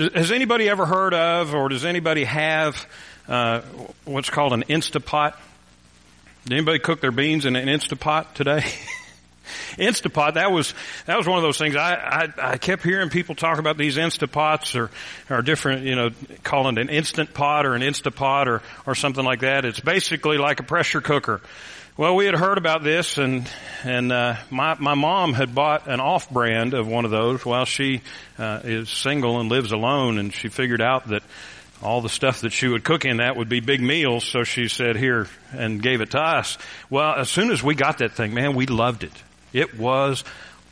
Has anybody ever heard of, or does anybody have, uh, what's called an Instapot? Did anybody cook their beans in an Instapot today? Instapot, that was, that was one of those things. I, I, I kept hearing people talk about these Instapots or, or different, you know, calling it an instant pot or an Instapot or, or something like that. It's basically like a pressure cooker. Well, we had heard about this, and and uh, my my mom had bought an off brand of one of those while she uh, is single and lives alone, and she figured out that all the stuff that she would cook in that would be big meals. So she said, "Here," and gave it to us. Well, as soon as we got that thing, man, we loved it. It was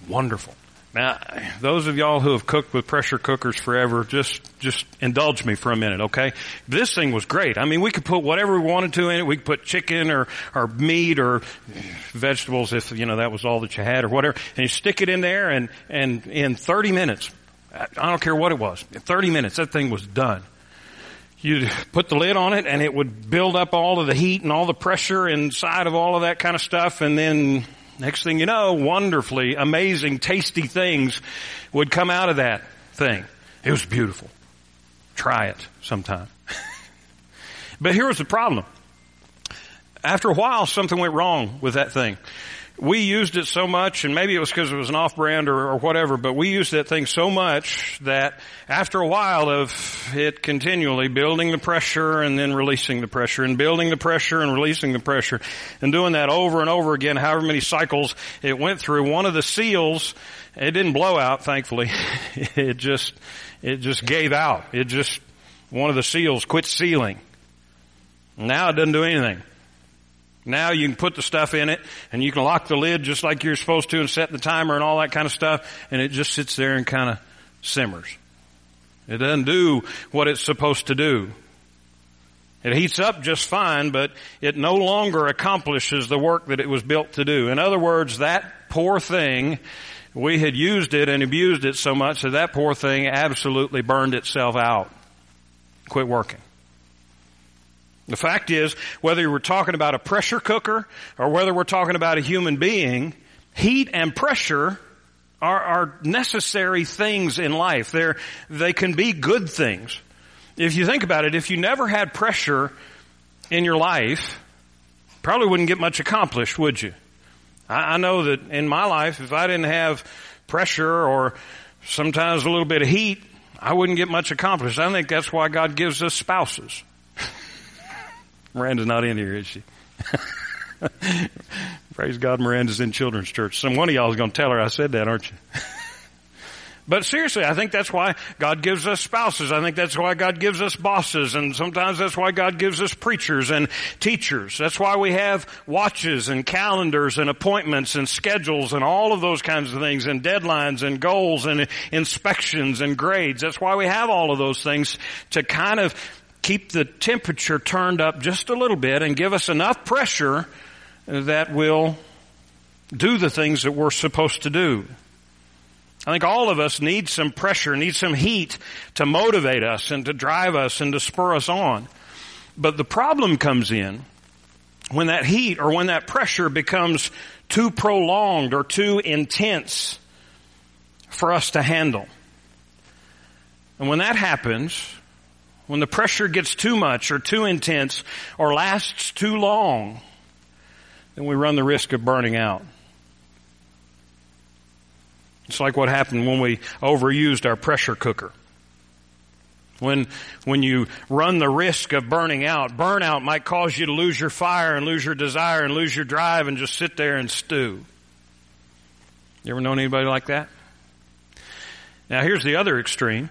wonderful. Now, those of y'all who have cooked with pressure cookers forever, just, just indulge me for a minute, okay? This thing was great. I mean, we could put whatever we wanted to in it. We could put chicken or, or meat or vegetables if, you know, that was all that you had or whatever. And you stick it in there and, and in 30 minutes, I don't care what it was, in 30 minutes, that thing was done. You'd put the lid on it and it would build up all of the heat and all the pressure inside of all of that kind of stuff and then Next thing you know, wonderfully amazing, tasty things would come out of that thing. It was beautiful. Try it sometime. but here was the problem. After a while, something went wrong with that thing we used it so much, and maybe it was because it was an off-brand or, or, whatever, but we used that thing so much that after a while of it continually building the pressure and then releasing the pressure and building the pressure and releasing the pressure and doing that over and over again, however many cycles it went through, one of the seals, it didn't blow out, thankfully. it just, it just gave out. It just, one of the seals quit sealing. Now it doesn't do anything. Now you can put the stuff in it and you can lock the lid just like you're supposed to and set the timer and all that kind of stuff and it just sits there and kind of simmers. It doesn't do what it's supposed to do. It heats up just fine, but it no longer accomplishes the work that it was built to do. In other words, that poor thing, we had used it and abused it so much that that poor thing absolutely burned itself out. Quit working. The fact is, whether we're talking about a pressure cooker or whether we're talking about a human being, heat and pressure are, are necessary things in life. They're, they can be good things. If you think about it, if you never had pressure in your life, probably wouldn't get much accomplished, would you? I, I know that in my life, if I didn't have pressure or sometimes a little bit of heat, I wouldn't get much accomplished. I think that's why God gives us spouses. Miranda's not in here, is she? Praise God, Miranda's in children's church. Some one of y'all is going to tell her I said that, aren't you? but seriously, I think that's why God gives us spouses. I think that's why God gives us bosses, and sometimes that's why God gives us preachers and teachers. That's why we have watches and calendars and appointments and schedules and all of those kinds of things and deadlines and goals and inspections and grades. That's why we have all of those things to kind of keep the temperature turned up just a little bit and give us enough pressure that will do the things that we're supposed to do. I think all of us need some pressure, need some heat to motivate us and to drive us and to spur us on. But the problem comes in when that heat or when that pressure becomes too prolonged or too intense for us to handle. And when that happens, when the pressure gets too much or too intense or lasts too long, then we run the risk of burning out. It's like what happened when we overused our pressure cooker. When, when you run the risk of burning out, burnout might cause you to lose your fire and lose your desire and lose your drive and just sit there and stew. You ever known anybody like that? Now here's the other extreme.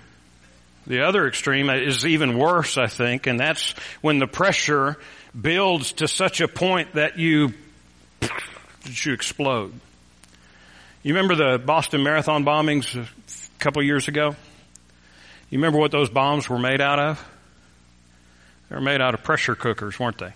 The other extreme is even worse, I think, and that's when the pressure builds to such a point that you, you explode. You remember the Boston Marathon bombings a couple years ago? You remember what those bombs were made out of? They were made out of pressure cookers, weren't they?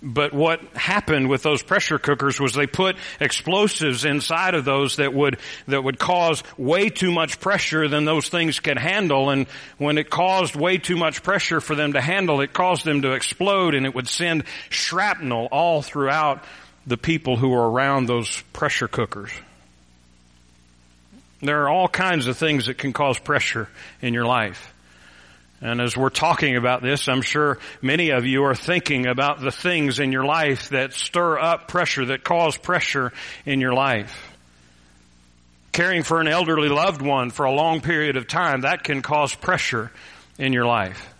But what happened with those pressure cookers was they put explosives inside of those that would, that would cause way too much pressure than those things could handle. And when it caused way too much pressure for them to handle, it caused them to explode and it would send shrapnel all throughout the people who were around those pressure cookers. There are all kinds of things that can cause pressure in your life. And as we're talking about this, I'm sure many of you are thinking about the things in your life that stir up pressure, that cause pressure in your life. Caring for an elderly loved one for a long period of time, that can cause pressure in your life.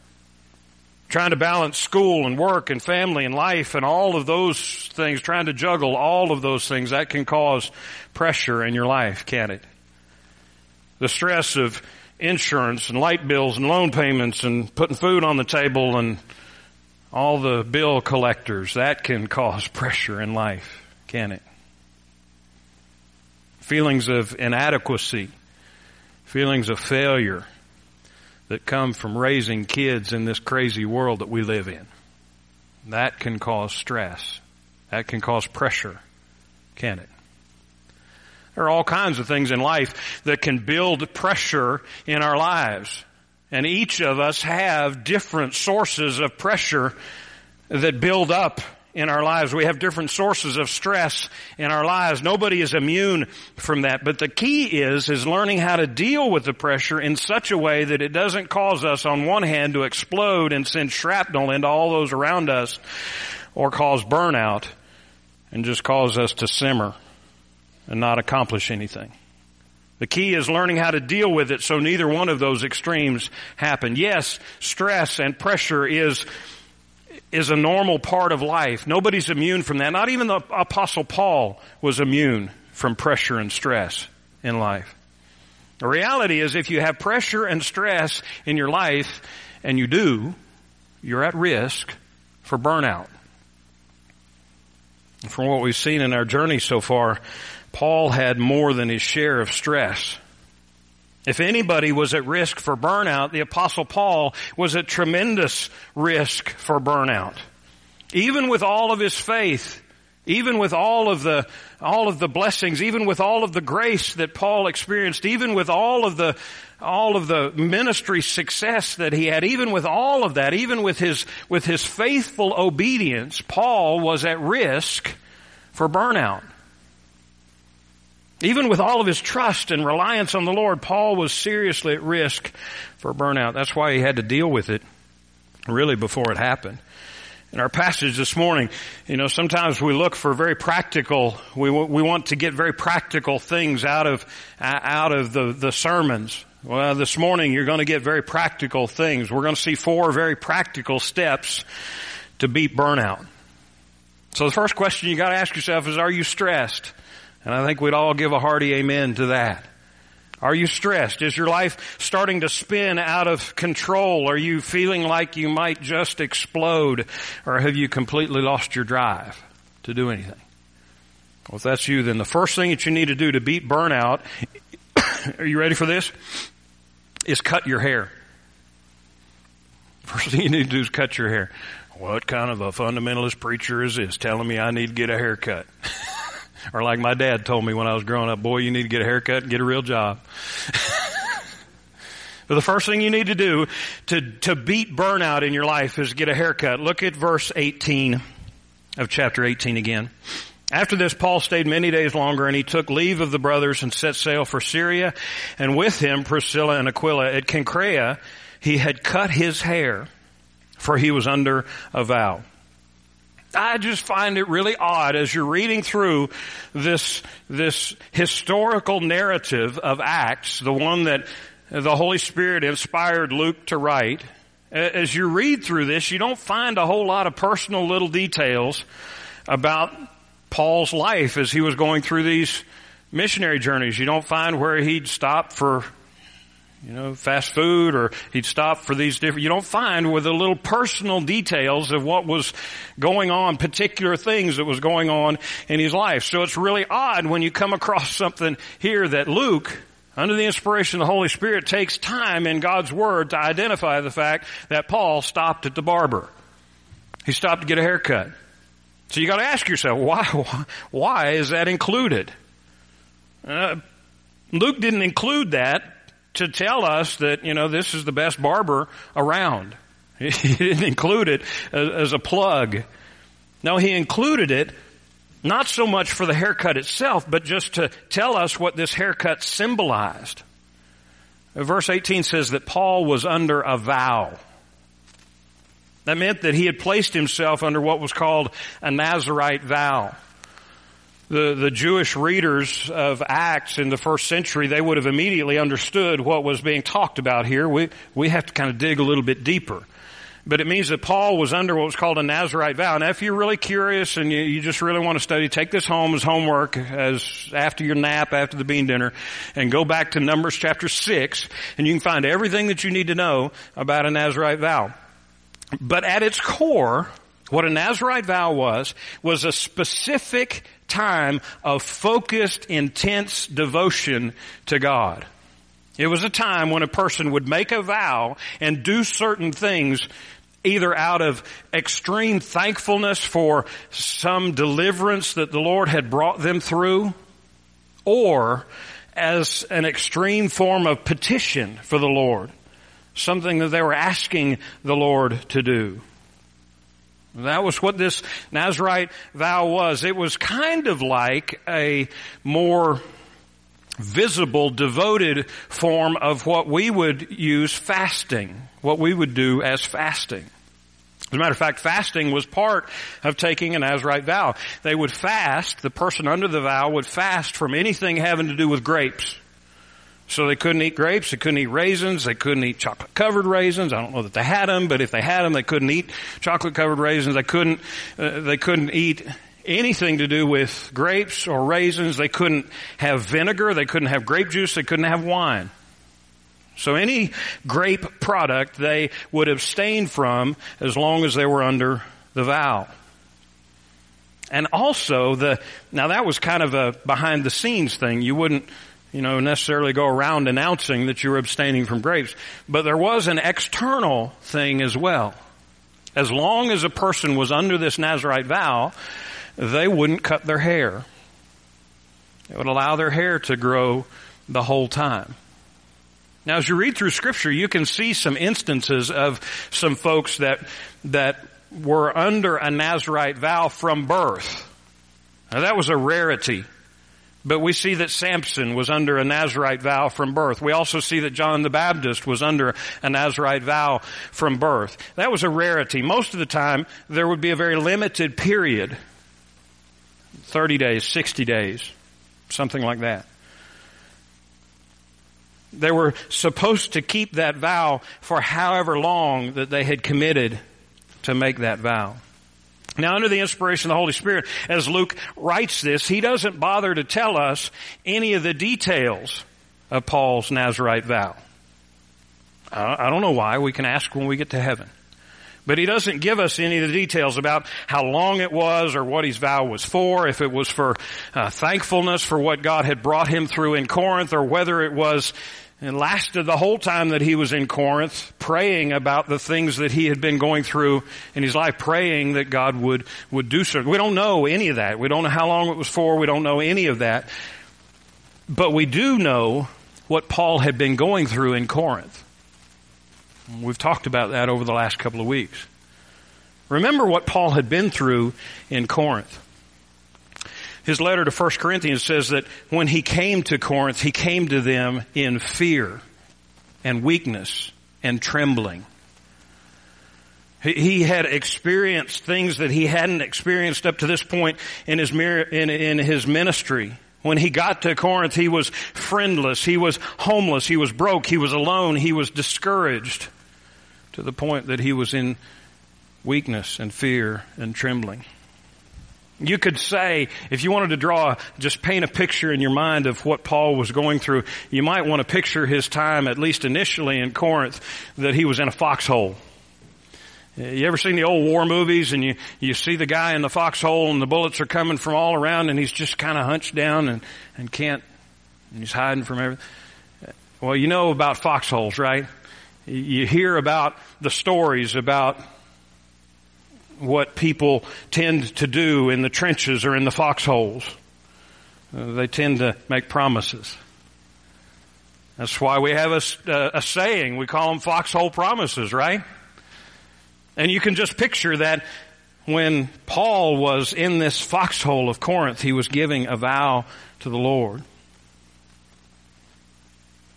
Trying to balance school and work and family and life and all of those things, trying to juggle all of those things, that can cause pressure in your life, can it? The stress of insurance and light bills and loan payments and putting food on the table and all the bill collectors, that can cause pressure in life, can it? Feelings of inadequacy, feelings of failure, that come from raising kids in this crazy world that we live in. That can cause stress. That can cause pressure, can it? There are all kinds of things in life that can build pressure in our lives. And each of us have different sources of pressure that build up in our lives. We have different sources of stress in our lives. Nobody is immune from that. But the key is, is learning how to deal with the pressure in such a way that it doesn't cause us on one hand to explode and send shrapnel into all those around us or cause burnout and just cause us to simmer and not accomplish anything. The key is learning how to deal with it so neither one of those extremes happen. Yes, stress and pressure is is a normal part of life. Nobody's immune from that. Not even the apostle Paul was immune from pressure and stress in life. The reality is if you have pressure and stress in your life, and you do, you're at risk for burnout. From what we've seen in our journey so far, Paul had more than his share of stress. If anybody was at risk for burnout, the apostle Paul was at tremendous risk for burnout. Even with all of his faith, even with all of the, all of the blessings, even with all of the grace that Paul experienced, even with all of the, all of the ministry success that he had, even with all of that, even with his, with his faithful obedience, Paul was at risk for burnout. Even with all of his trust and reliance on the Lord, Paul was seriously at risk for burnout. That's why he had to deal with it really before it happened. In our passage this morning, you know, sometimes we look for very practical, we, we want to get very practical things out of, out of the, the sermons. Well, this morning you're going to get very practical things. We're going to see four very practical steps to beat burnout. So the first question you got to ask yourself is, are you stressed? And I think we'd all give a hearty amen to that. Are you stressed? Is your life starting to spin out of control? Are you feeling like you might just explode? Or have you completely lost your drive to do anything? Well, if that's you, then the first thing that you need to do to beat burnout, are you ready for this? Is cut your hair. First thing you need to do is cut your hair. What kind of a fundamentalist preacher is this telling me I need to get a haircut? Or like my dad told me when I was growing up, boy, you need to get a haircut and get a real job. but the first thing you need to do to, to beat burnout in your life is get a haircut. Look at verse 18 of chapter 18 again. After this, Paul stayed many days longer and he took leave of the brothers and set sail for Syria and with him Priscilla and Aquila. At Cenchrea, he had cut his hair for he was under a vow. I just find it really odd as you're reading through this, this historical narrative of Acts, the one that the Holy Spirit inspired Luke to write. As you read through this, you don't find a whole lot of personal little details about Paul's life as he was going through these missionary journeys. You don't find where he'd stop for you know, fast food or he'd stop for these different, you don't find with the little personal details of what was going on, particular things that was going on in his life. So it's really odd when you come across something here that Luke, under the inspiration of the Holy Spirit, takes time in God's Word to identify the fact that Paul stopped at the barber. He stopped to get a haircut. So you gotta ask yourself, why, why is that included? Uh, Luke didn't include that to tell us that, you know, this is the best barber around. He didn't include it as, a plug. No, he included it Not so much for the haircut itself, but just to tell us what this haircut symbolized. Verse 18 says that Paul was under a vow. That meant that he had placed himself under what was called a Nazarite vow. The, the Jewish readers of Acts in the first century, they would have immediately understood what was being talked about here. We, we have to kind of dig a little bit deeper. But it means that Paul was under what was called a Nazarite vow. Now if you're really curious and you, you just really want to study, take this home as homework as after your nap, after the bean dinner, and go back to Numbers chapter 6, and you can find everything that you need to know about a Nazarite vow. But at its core, what a Nazarite vow was, was a specific time of focused, intense devotion to God. It was a time when a person would make a vow and do certain things either out of extreme thankfulness for some deliverance that the Lord had brought them through, or as an extreme form of petition for the Lord. Something that they were asking the Lord to do. That was what this Nazarite vow was. It was kind of like a more visible, devoted form of what we would use fasting, what we would do as fasting. As a matter of fact, fasting was part of taking a Nazarite vow. They would fast, the person under the vow would fast from anything having to do with grapes. So they couldn't eat grapes, they couldn't eat raisins, they couldn't eat chocolate covered raisins. I don't know that they had them, but if they had them, they couldn't eat chocolate covered raisins. They couldn't, uh, they couldn't eat anything to do with grapes or raisins. They couldn't have vinegar. They couldn't have grape juice. They couldn't have wine. So any grape product they would abstain from as long as they were under the vow. And also the, now that was kind of a behind the scenes thing. You wouldn't, you know, necessarily go around announcing that you were abstaining from grapes. But there was an external thing as well. As long as a person was under this Nazarite vow, they wouldn't cut their hair. It would allow their hair to grow the whole time. Now, as you read through scripture, you can see some instances of some folks that, that were under a Nazarite vow from birth. Now that was a rarity. But we see that Samson was under a Nazarite vow from birth. We also see that John the Baptist was under a Nazarite vow from birth. That was a rarity. Most of the time, there would be a very limited period 30 days, 60 days, something like that. They were supposed to keep that vow for however long that they had committed to make that vow. Now, under the inspiration of the Holy Spirit, as Luke writes this, he doesn't bother to tell us any of the details of Paul's Nazarite vow. I don't know why. We can ask when we get to heaven. But he doesn't give us any of the details about how long it was or what his vow was for, if it was for uh, thankfulness for what God had brought him through in Corinth or whether it was and lasted the whole time that he was in Corinth, praying about the things that he had been going through in his life, praying that God would, would do so. We don't know any of that. We don't know how long it was for. We don't know any of that. But we do know what Paul had been going through in Corinth. We've talked about that over the last couple of weeks. Remember what Paul had been through in Corinth. His letter to 1 Corinthians says that when he came to Corinth, he came to them in fear and weakness and trembling. He had experienced things that he hadn't experienced up to this point in his, in, in his ministry. When he got to Corinth, he was friendless, he was homeless, he was broke, he was alone, he was discouraged to the point that he was in weakness and fear and trembling. You could say, if you wanted to draw, just paint a picture in your mind of what Paul was going through, you might want to picture his time, at least initially in Corinth, that he was in a foxhole. You ever seen the old war movies and you, you see the guy in the foxhole and the bullets are coming from all around and he's just kind of hunched down and, and can't, and he's hiding from everything? Well, you know about foxholes, right? You hear about the stories about what people tend to do in the trenches or in the foxholes. Uh, they tend to make promises. That's why we have a, uh, a saying. We call them foxhole promises, right? And you can just picture that when Paul was in this foxhole of Corinth, he was giving a vow to the Lord.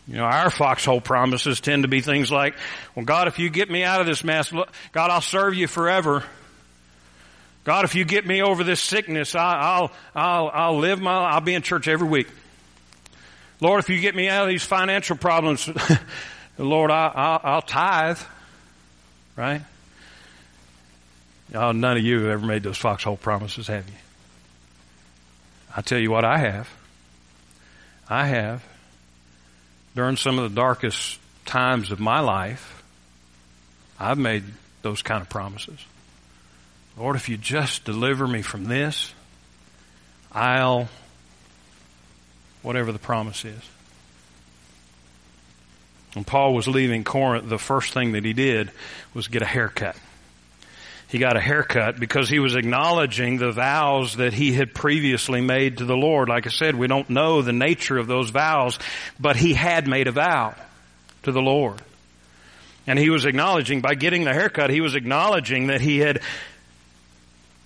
You know, our foxhole promises tend to be things like, well, God, if you get me out of this mess, God, I'll serve you forever. God, if you get me over this sickness, I'll, I'll, I'll live my, I'll be in church every week. Lord, if you get me out of these financial problems, Lord, I, will I'll tithe. Right? Oh, none of you have ever made those foxhole promises, have you? I tell you what I have. I have. During some of the darkest times of my life, I've made those kind of promises. Lord, if you just deliver me from this, I'll, whatever the promise is. When Paul was leaving Corinth, the first thing that he did was get a haircut. He got a haircut because he was acknowledging the vows that he had previously made to the Lord. Like I said, we don't know the nature of those vows, but he had made a vow to the Lord. And he was acknowledging, by getting the haircut, he was acknowledging that he had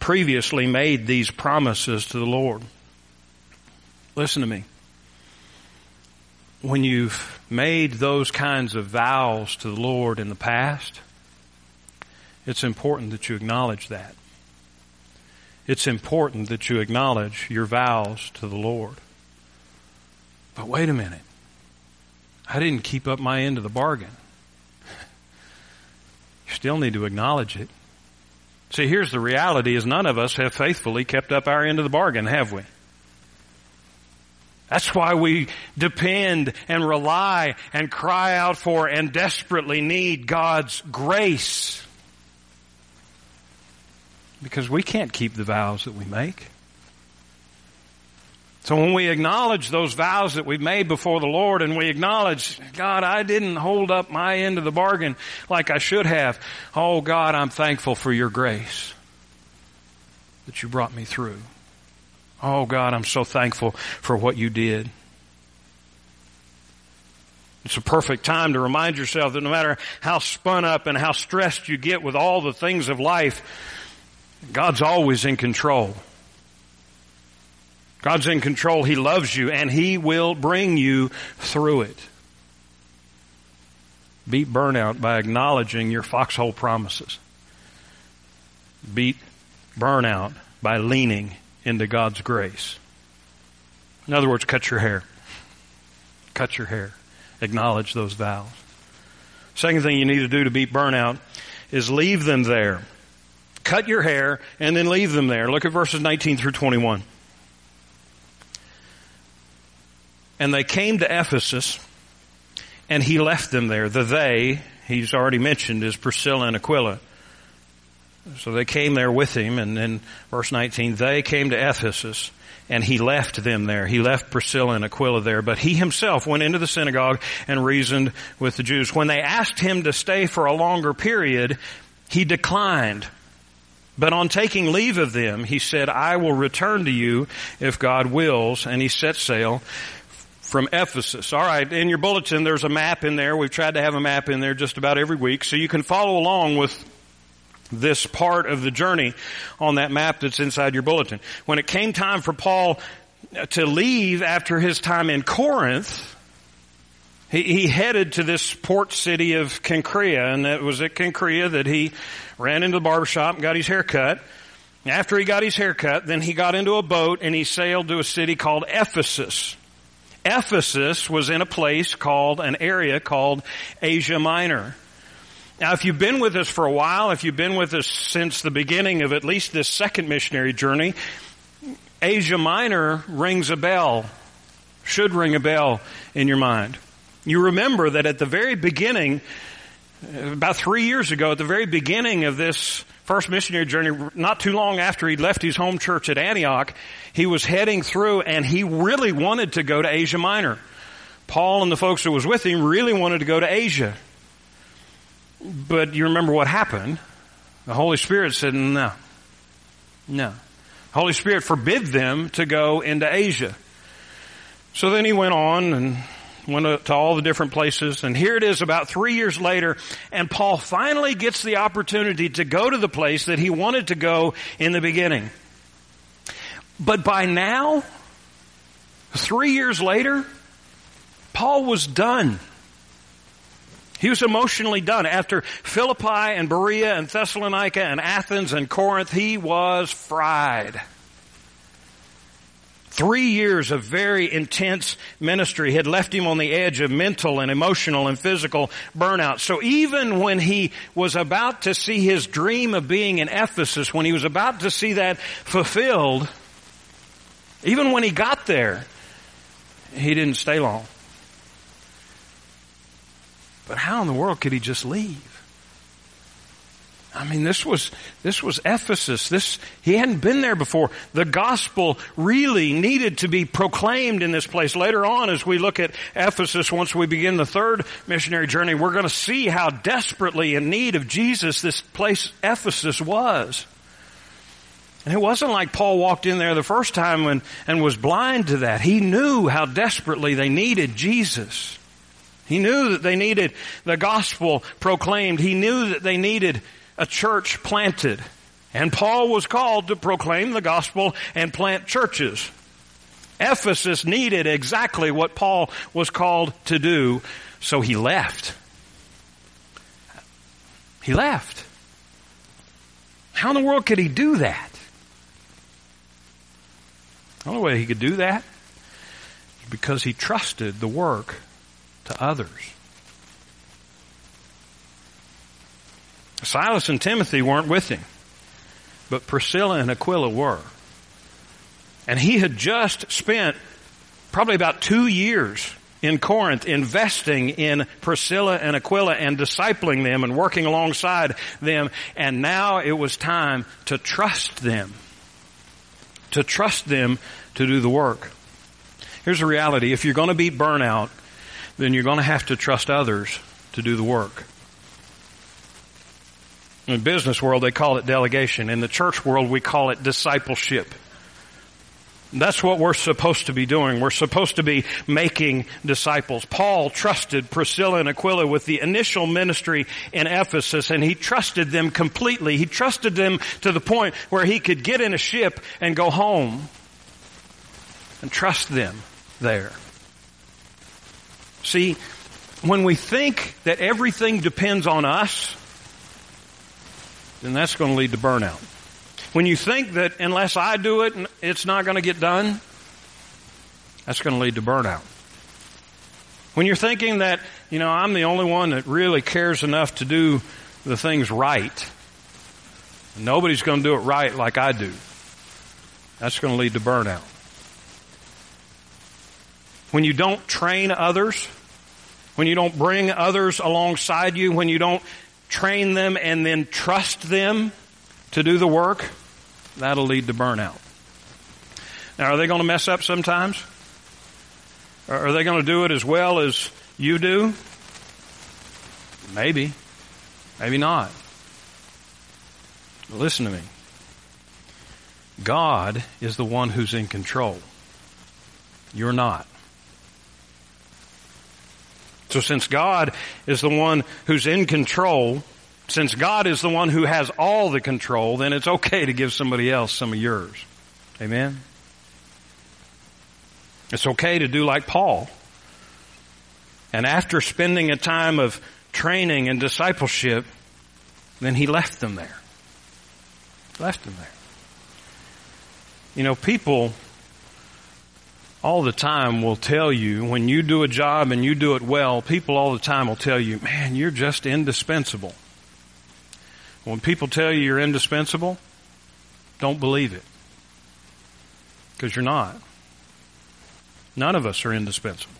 previously made these promises to the Lord. Listen to me. When you've made those kinds of vows to the Lord in the past, it's important that you acknowledge that. It's important that you acknowledge your vows to the Lord. But wait a minute. I didn't keep up my end of the bargain. You still need to acknowledge it. See, here's the reality is none of us have faithfully kept up our end of the bargain, have we? That's why we depend and rely and cry out for and desperately need God's grace. Because we can't keep the vows that we make. So when we acknowledge those vows that we've made before the Lord and we acknowledge, God, I didn't hold up my end of the bargain like I should have. Oh God, I'm thankful for your grace that you brought me through. Oh God, I'm so thankful for what you did. It's a perfect time to remind yourself that no matter how spun up and how stressed you get with all the things of life, God's always in control. God's in control. He loves you and He will bring you through it. Beat burnout by acknowledging your foxhole promises. Beat burnout by leaning into God's grace. In other words, cut your hair. Cut your hair. Acknowledge those vows. Second thing you need to do to beat burnout is leave them there. Cut your hair and then leave them there. Look at verses 19 through 21. And they came to Ephesus, and he left them there. The they, he's already mentioned, is Priscilla and Aquila. So they came there with him, and then verse 19, they came to Ephesus, and he left them there. He left Priscilla and Aquila there, but he himself went into the synagogue and reasoned with the Jews. When they asked him to stay for a longer period, he declined. But on taking leave of them, he said, I will return to you if God wills, and he set sail from Ephesus. All right, in your bulletin there's a map in there. We've tried to have a map in there just about every week so you can follow along with this part of the journey on that map that's inside your bulletin. When it came time for Paul to leave after his time in Corinth, he, he headed to this port city of Cenchrea, and it was at Cenchrea that he ran into the barbershop and got his hair cut. After he got his hair cut, then he got into a boat and he sailed to a city called Ephesus. Ephesus was in a place called, an area called Asia Minor. Now, if you've been with us for a while, if you've been with us since the beginning of at least this second missionary journey, Asia Minor rings a bell, should ring a bell in your mind. You remember that at the very beginning, about three years ago, at the very beginning of this first missionary journey, not too long after he'd left his home church at Antioch, he was heading through and he really wanted to go to Asia Minor. Paul and the folks that was with him really wanted to go to Asia. But you remember what happened? The Holy Spirit said, no. No. The Holy Spirit forbid them to go into Asia. So then he went on and went to all the different places, and here it is about three years later, and Paul finally gets the opportunity to go to the place that he wanted to go in the beginning. But by now, three years later, Paul was done. He was emotionally done. After Philippi and Berea and Thessalonica and Athens and Corinth, he was fried. Three years of very intense ministry had left him on the edge of mental and emotional and physical burnout. So even when he was about to see his dream of being in Ephesus, when he was about to see that fulfilled, even when he got there, he didn't stay long. But how in the world could he just leave? I mean, this was, this was Ephesus. This, he hadn't been there before. The gospel really needed to be proclaimed in this place. Later on, as we look at Ephesus, once we begin the third missionary journey, we're going to see how desperately in need of Jesus this place, Ephesus, was. And it wasn't like Paul walked in there the first time and, and was blind to that. He knew how desperately they needed Jesus. He knew that they needed the gospel proclaimed. He knew that they needed a church planted. And Paul was called to proclaim the gospel and plant churches. Ephesus needed exactly what Paul was called to do, so he left. He left. How in the world could he do that? The only way he could do that is because he trusted the work to others. Silas and Timothy weren't with him, but Priscilla and Aquila were. And he had just spent probably about two years in Corinth investing in Priscilla and Aquila and discipling them and working alongside them. And now it was time to trust them. To trust them to do the work. Here's the reality. If you're going to beat burnout, then you're going to have to trust others to do the work. In the business world, they call it delegation. In the church world, we call it discipleship. That's what we're supposed to be doing. We're supposed to be making disciples. Paul trusted Priscilla and Aquila with the initial ministry in Ephesus and he trusted them completely. He trusted them to the point where he could get in a ship and go home and trust them there. See, when we think that everything depends on us, then that's going to lead to burnout. When you think that unless I do it, it's not going to get done, that's going to lead to burnout. When you're thinking that, you know, I'm the only one that really cares enough to do the things right, nobody's going to do it right like I do, that's going to lead to burnout. When you don't train others, when you don't bring others alongside you, when you don't train them and then trust them to do the work, that'll lead to burnout. Now, are they going to mess up sometimes? Are they going to do it as well as you do? Maybe. Maybe not. But listen to me. God is the one who's in control. You're not. So since God is the one who's in control, since God is the one who has all the control, then it's okay to give somebody else some of yours. Amen? It's okay to do like Paul. And after spending a time of training and discipleship, then he left them there. Left them there. You know, people all the time will tell you when you do a job and you do it well, people all the time will tell you, man, you're just indispensable. When people tell you you're indispensable, don't believe it. Because you're not. None of us are indispensable.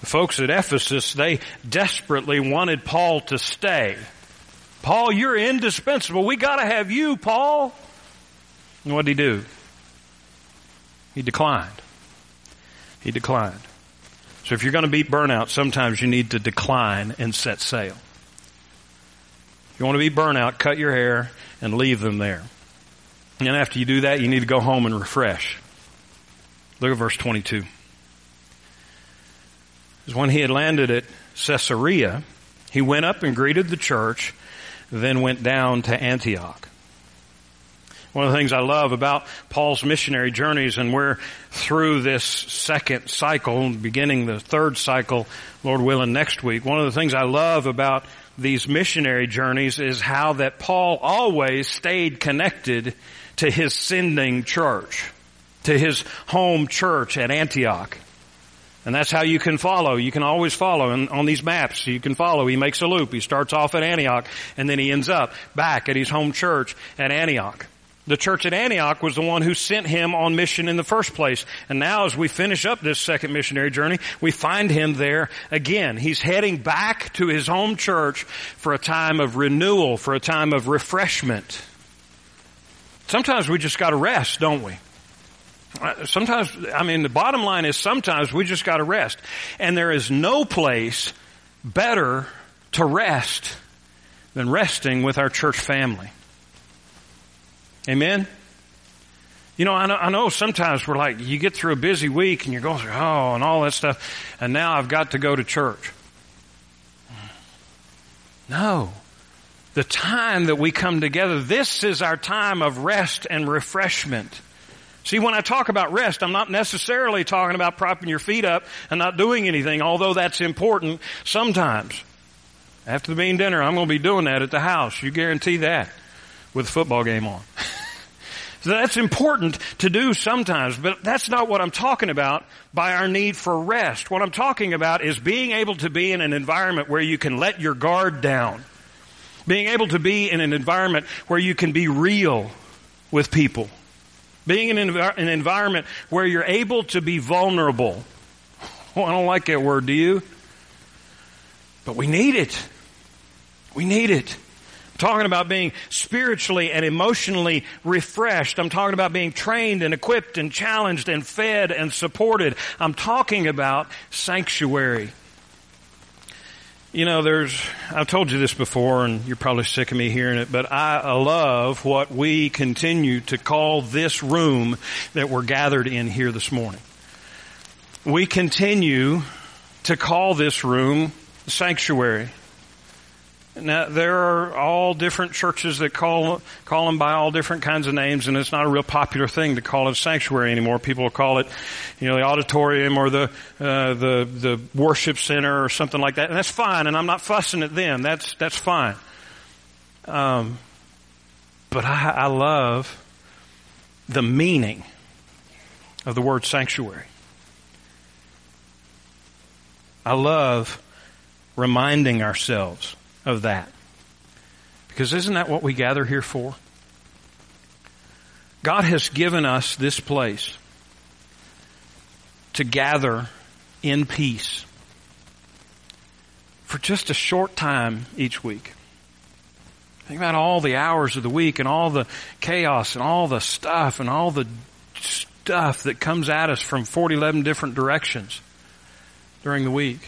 The folks at Ephesus, they desperately wanted Paul to stay. Paul, you're indispensable. We gotta have you, Paul. And what did he do? He declined. He declined. So if you're going to beat burnout, sometimes you need to decline and set sail. If you want to beat burnout, cut your hair and leave them there. And after you do that, you need to go home and refresh. Look at verse 22. is when he had landed at Caesarea, he went up and greeted the church, then went down to Antioch. One of the things I love about Paul's missionary journeys, and we're through this second cycle, beginning the third cycle, Lord willing, next week. One of the things I love about these missionary journeys is how that Paul always stayed connected to his sending church, to his home church at Antioch. And that's how you can follow. You can always follow and on these maps. You can follow. He makes a loop. He starts off at Antioch and then he ends up back at his home church at Antioch. The church at Antioch was the one who sent him on mission in the first place. And now as we finish up this second missionary journey, we find him there again. He's heading back to his home church for a time of renewal, for a time of refreshment. Sometimes we just gotta rest, don't we? Uh, sometimes, I mean, the bottom line is sometimes we just gotta rest. And there is no place better to rest than resting with our church family. Amen? You know I, know, I know sometimes we're like, you get through a busy week and you're going oh, and all that stuff, and now I've got to go to church. No. The time that we come together, this is our time of rest and refreshment. See, when I talk about rest, I'm not necessarily talking about propping your feet up and not doing anything, although that's important sometimes. After the bean dinner, I'm going to be doing that at the house. You guarantee that with a football game on. so that's important to do sometimes, but that's not what I'm talking about by our need for rest. What I'm talking about is being able to be in an environment where you can let your guard down. Being able to be in an environment where you can be real with people. Being in an, an environment where you're able to be vulnerable. Well, I don't like that word, do you? But we need it. We need it talking about being spiritually and emotionally refreshed. I'm talking about being trained and equipped and challenged and fed and supported. I'm talking about sanctuary. You know, there's, I've told you this before and you're probably sick of me hearing it, but I love what we continue to call this room that we're gathered in here this morning. We continue to call this room sanctuary. Now, there are all different churches that call, call them by all different kinds of names, and it's not a real popular thing to call it a sanctuary anymore. People will call it, you know, the auditorium or the, uh, the, the worship center or something like that. And that's fine, and I'm not fussing at them. That's, that's fine. Um, but I, I love the meaning of the word sanctuary. I love reminding ourselves of that. Because isn't that what we gather here for? God has given us this place to gather in peace for just a short time each week. Think about all the hours of the week and all the chaos and all the stuff and all the stuff that comes at us from 40, different directions during the week.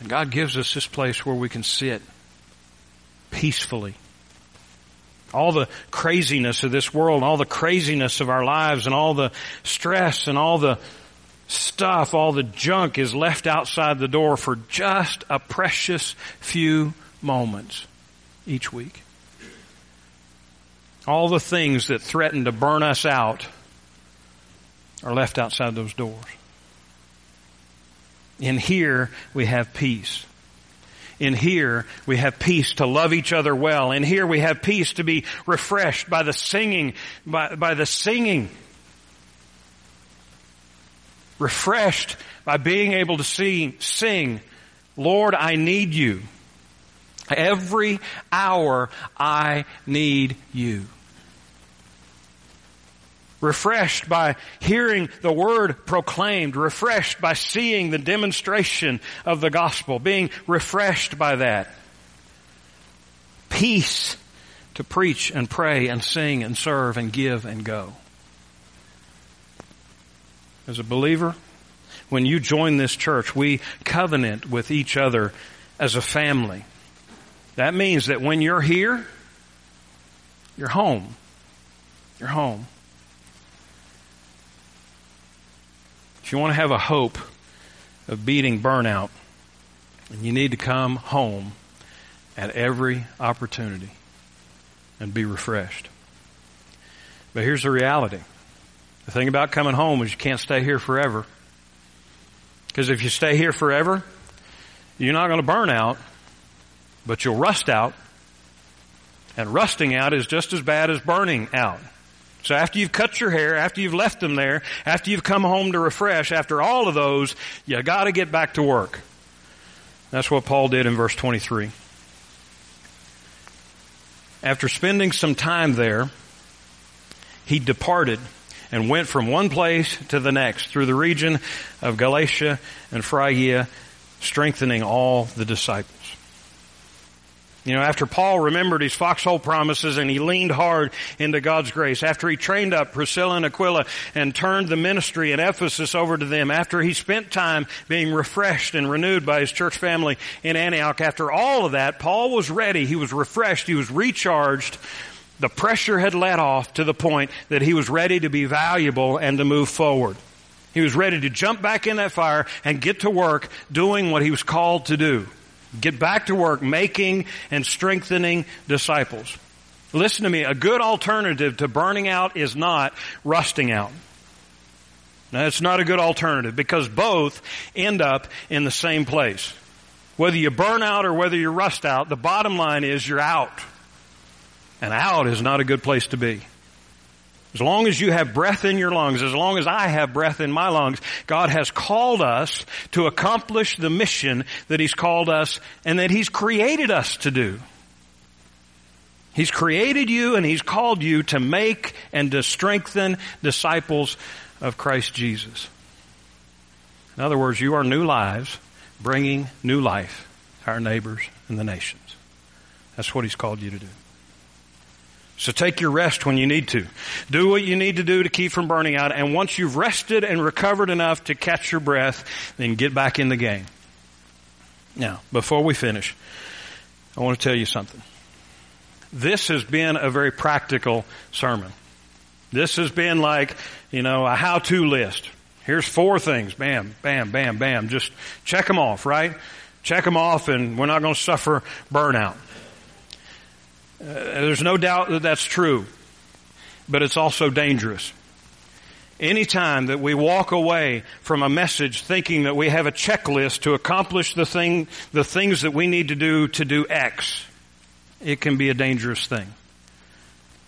And God gives us this place where we can sit peacefully. All the craziness of this world, all the craziness of our lives, and all the stress, and all the stuff, all the junk is left outside the door for just a precious few moments each week. All the things that threaten to burn us out are left outside those doors. In here, we have peace. In here, we have peace to love each other well. In here, we have peace to be refreshed by the singing, by, by the singing. Refreshed by being able to see, sing, Lord, I need you. Every hour I need you refreshed by hearing the word proclaimed, refreshed by seeing the demonstration of the gospel, being refreshed by that. Peace to preach and pray and sing and serve and give and go. As a believer, when you join this church, we covenant with each other as a family. That means that when you're here, you're home. You're home. If you want to have a hope of beating burnout. You need to come home at every opportunity and be refreshed. But here's the reality. The thing about coming home is you can't stay here forever. Because if you stay here forever, you're not going to burn out, but you'll rust out. And rusting out is just as bad as burning out. So after you've cut your hair, after you've left them there, after you've come home to refresh, after all of those, you gotta get back to work. That's what Paul did in verse 23. After spending some time there, he departed and went from one place to the next through the region of Galatia and Phrygia, strengthening all the disciples. You know, after Paul remembered his foxhole promises and he leaned hard into God's grace, after he trained up Priscilla and Aquila and turned the ministry in Ephesus over to them, after he spent time being refreshed and renewed by his church family in Antioch, after all of that, Paul was ready. He was refreshed. He was recharged. The pressure had let off to the point that he was ready to be valuable and to move forward. He was ready to jump back in that fire and get to work doing what he was called to do. Get back to work making and strengthening disciples. Listen to me, a good alternative to burning out is not rusting out. Now, it's not a good alternative because both end up in the same place. Whether you burn out or whether you rust out, the bottom line is you're out. And out is not a good place to be. As long as you have breath in your lungs, as long as I have breath in my lungs, God has called us to accomplish the mission that He's called us and that He's created us to do. He's created you and He's called you to make and to strengthen disciples of Christ Jesus. In other words, you are new lives bringing new life to our neighbors and the nations. That's what He's called you to do. So take your rest when you need to. Do what you need to do to keep from burning out. And once you've rested and recovered enough to catch your breath, then get back in the game. Now, before we finish, I want to tell you something. This has been a very practical sermon. This has been like, you know, a how-to list. Here's four things. Bam, bam, bam, bam. Just check them off, right? Check them off and we're not going to suffer burnout. Uh, there's no doubt that that's true, but it's also dangerous. Anytime that we walk away from a message thinking that we have a checklist to accomplish the thing, the things that we need to do to do X, it can be a dangerous thing.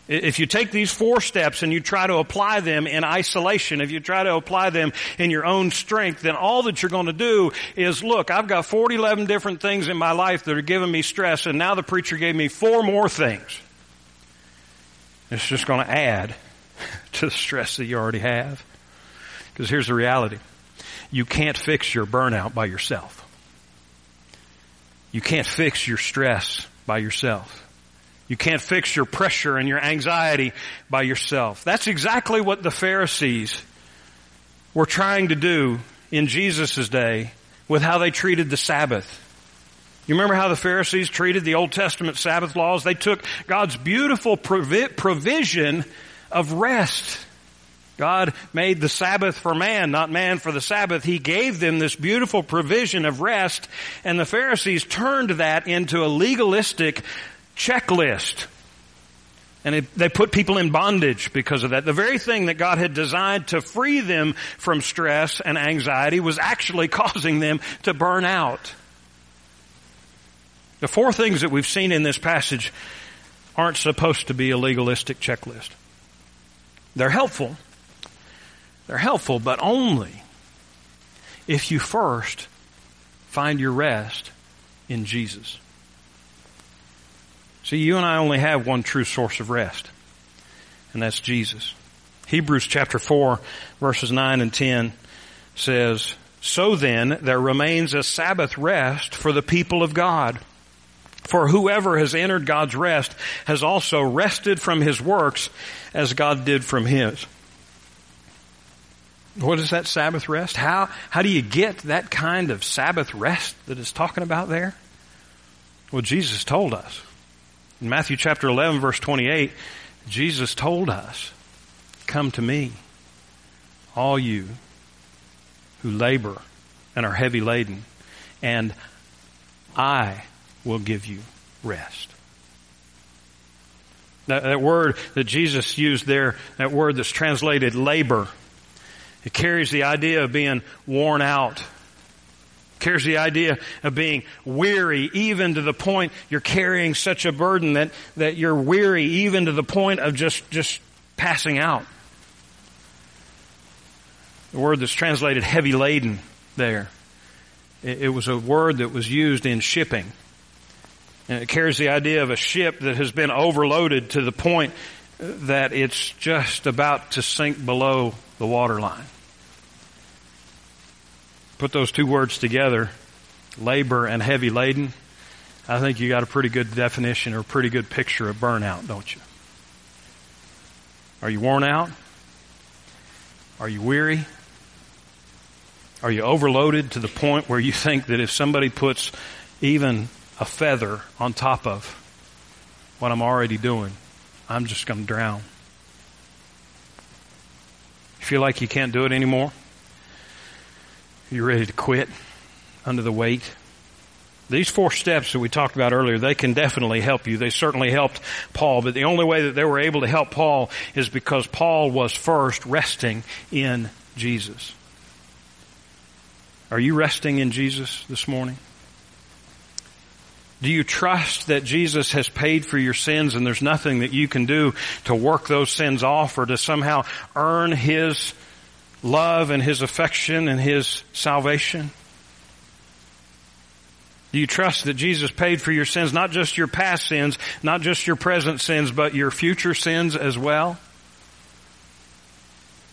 If you take these four steps and you try to apply them in isolation, if you try to apply them in your own strength, then all that you're going to do is, look, I've got 40, 11 different things in my life that are giving me stress, and now the preacher gave me four more things. It's just going to add to the stress that you already have. Because here's the reality. You can't fix your burnout by yourself. You can't fix your stress by yourself. You can't fix your pressure and your anxiety by yourself. That's exactly what the Pharisees were trying to do in Jesus' day with how they treated the Sabbath. You remember how the Pharisees treated the Old Testament Sabbath laws? They took God's beautiful provi- provision of rest. God made the Sabbath for man, not man for the Sabbath. He gave them this beautiful provision of rest, and the Pharisees turned that into a legalistic checklist. And it, they put people in bondage because of that. The very thing that God had designed to free them from stress and anxiety was actually causing them to burn out. The four things that we've seen in this passage aren't supposed to be a legalistic checklist. They're helpful. They're helpful, but only if you first find your rest in Jesus. See, you and I only have one true source of rest, and that's Jesus. Hebrews chapter 4 verses 9 and 10 says, So then there remains a Sabbath rest for the people of God. For whoever has entered God's rest has also rested from his works as God did from his. What is that Sabbath rest? How, how do you get that kind of Sabbath rest that it's talking about there? Well, Jesus told us. In Matthew chapter 11 verse 28, Jesus told us, come to me, all you who labor and are heavy laden, and I will give you rest. That, that, word that Jesus used there, that word that's translated labor, it carries the idea of being worn out. Carries the idea of being weary, even to the point you're carrying such a burden that, that you're weary, even to the point of just, just passing out. The word that's translated heavy laden there. It, it was a word that was used in shipping. And it carries the idea of a ship that has been overloaded to the point that it's just about to sink below the waterline. Put those two words together, labor and heavy laden, I think you got a pretty good definition or a pretty good picture of burnout, don't you? Are you worn out? Are you weary? Are you overloaded to the point where you think that if somebody puts even a feather on top of what I'm already doing, I'm just going to drown? You feel like you can't do it anymore? You're ready to quit under the weight? These four steps that we talked about earlier, they can definitely help you. They certainly helped Paul, but the only way that they were able to help Paul is because Paul was first resting in Jesus. Are you resting in Jesus this morning? Do you trust that Jesus has paid for your sins and there's nothing that you can do to work those sins off or to somehow earn His love and His affection and His salvation? Do you trust that Jesus paid for your sins, not just your past sins, not just your present sins, but your future sins as well?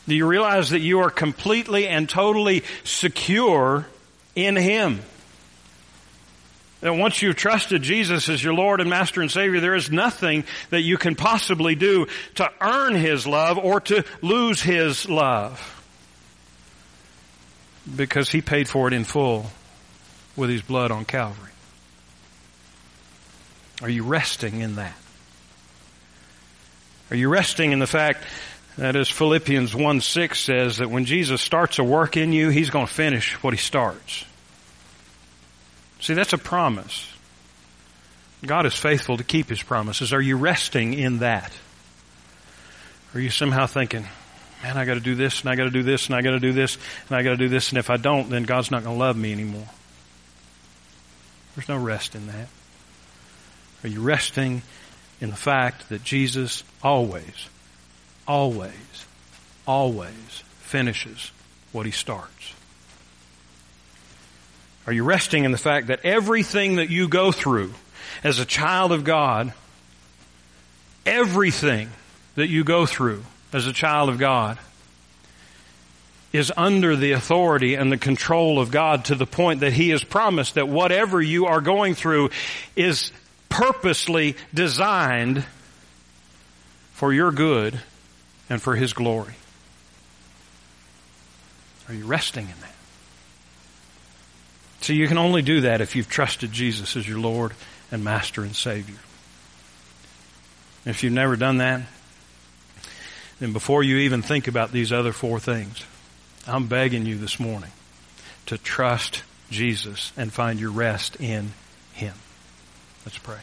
Do you realize that you are completely and totally secure in Him? That once you've trusted Jesus as your Lord and Master and Savior, there is nothing that you can possibly do to earn His love or to lose His love. Because He paid for it in full with His blood on Calvary. Are you resting in that? Are you resting in the fact that as Philippians 1 6 says that when Jesus starts a work in you, He's going to finish what He starts. See, that's a promise. God is faithful to keep His promises. Are you resting in that? Are you somehow thinking, man, I gotta do this, and I gotta do this, and I gotta do this, and I gotta do this, and if I don't, then God's not gonna love me anymore? There's no rest in that. Are you resting in the fact that Jesus always, always, always finishes what He starts? Are you resting in the fact that everything that you go through as a child of God, everything that you go through as a child of God is under the authority and the control of God to the point that He has promised that whatever you are going through is purposely designed for your good and for His glory. Are you resting in that? So you can only do that if you've trusted Jesus as your Lord and Master and Savior. If you've never done that, then before you even think about these other four things, I'm begging you this morning to trust Jesus and find your rest in Him. Let's pray.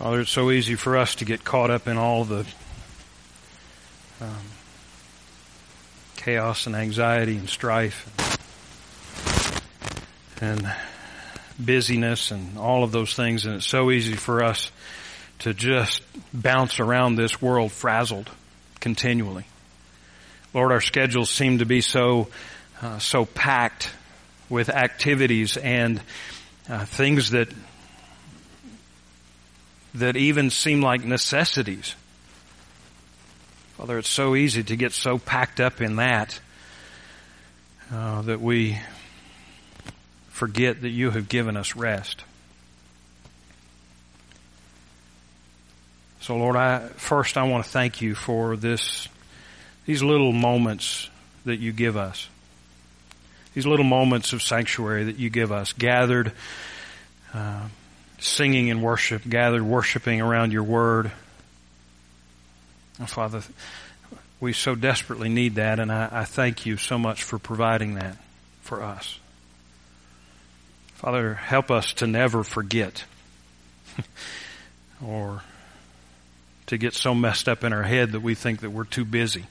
Father, it's so easy for us to get caught up in all the um, chaos and anxiety and strife and, and busyness and all of those things, and it's so easy for us to just bounce around this world frazzled continually. Lord, our schedules seem to be so uh, so packed with activities and uh, things that that even seem like necessities. Father, it's so easy to get so packed up in that uh, that we forget that you have given us rest. So, Lord, I first I want to thank you for this, these little moments that you give us, these little moments of sanctuary that you give us, gathered. Uh, singing and worship, gathered worshiping around your word, Father, we so desperately need that, and I, I thank you so much for providing that for us. Father, help us to never forget or to get so messed up in our head that we think that we're too busy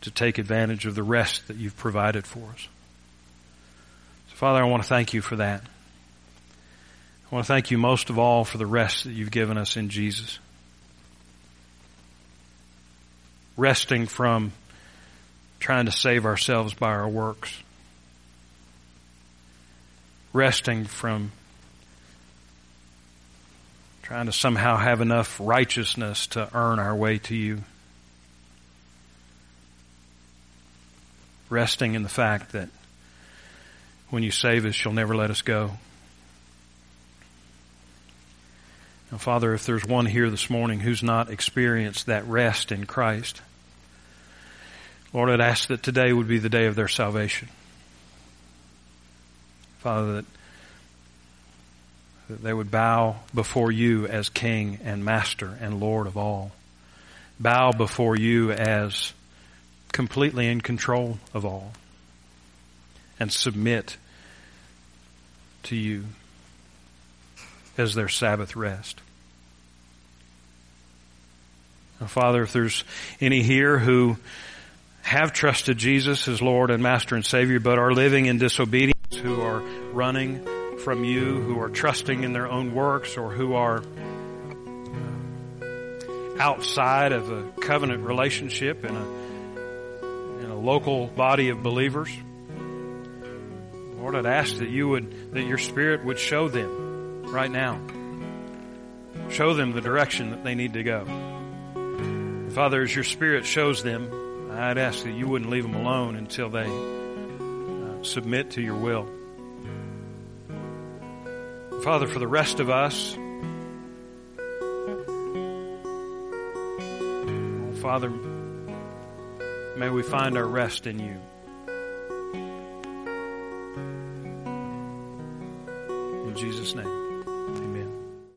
to take advantage of the rest that you've provided for us. So Father, I want to thank you for that. I want to thank you most of all for the rest that you've given us in Jesus. Resting from trying to save ourselves by our works. Resting from trying to somehow have enough righteousness to earn our way to you. Resting in the fact that when you save us, you'll never let us go. Now, Father, if there's one here this morning who's not experienced that rest in Christ, Lord, I'd ask that today would be the day of their salvation. Father, that that they would bow before you as King and Master and Lord of all. Bow before you as completely in control of all. And submit to you as their Sabbath rest. Now, Father, if there's any here who have trusted Jesus as Lord and Master and Savior, but are living in disobedience, who are running from you, who are trusting in their own works or who are outside of a covenant relationship in a, in a local body of believers. Lord, I'd ask that you would, that your Spirit would show them right now. Show them the direction that they need to go. Father, as your Spirit shows them, I'd ask that you wouldn't leave them alone until they uh, submit to your will. Father, for the rest of us, oh, Father, may we find our rest in you. In Jesus' name.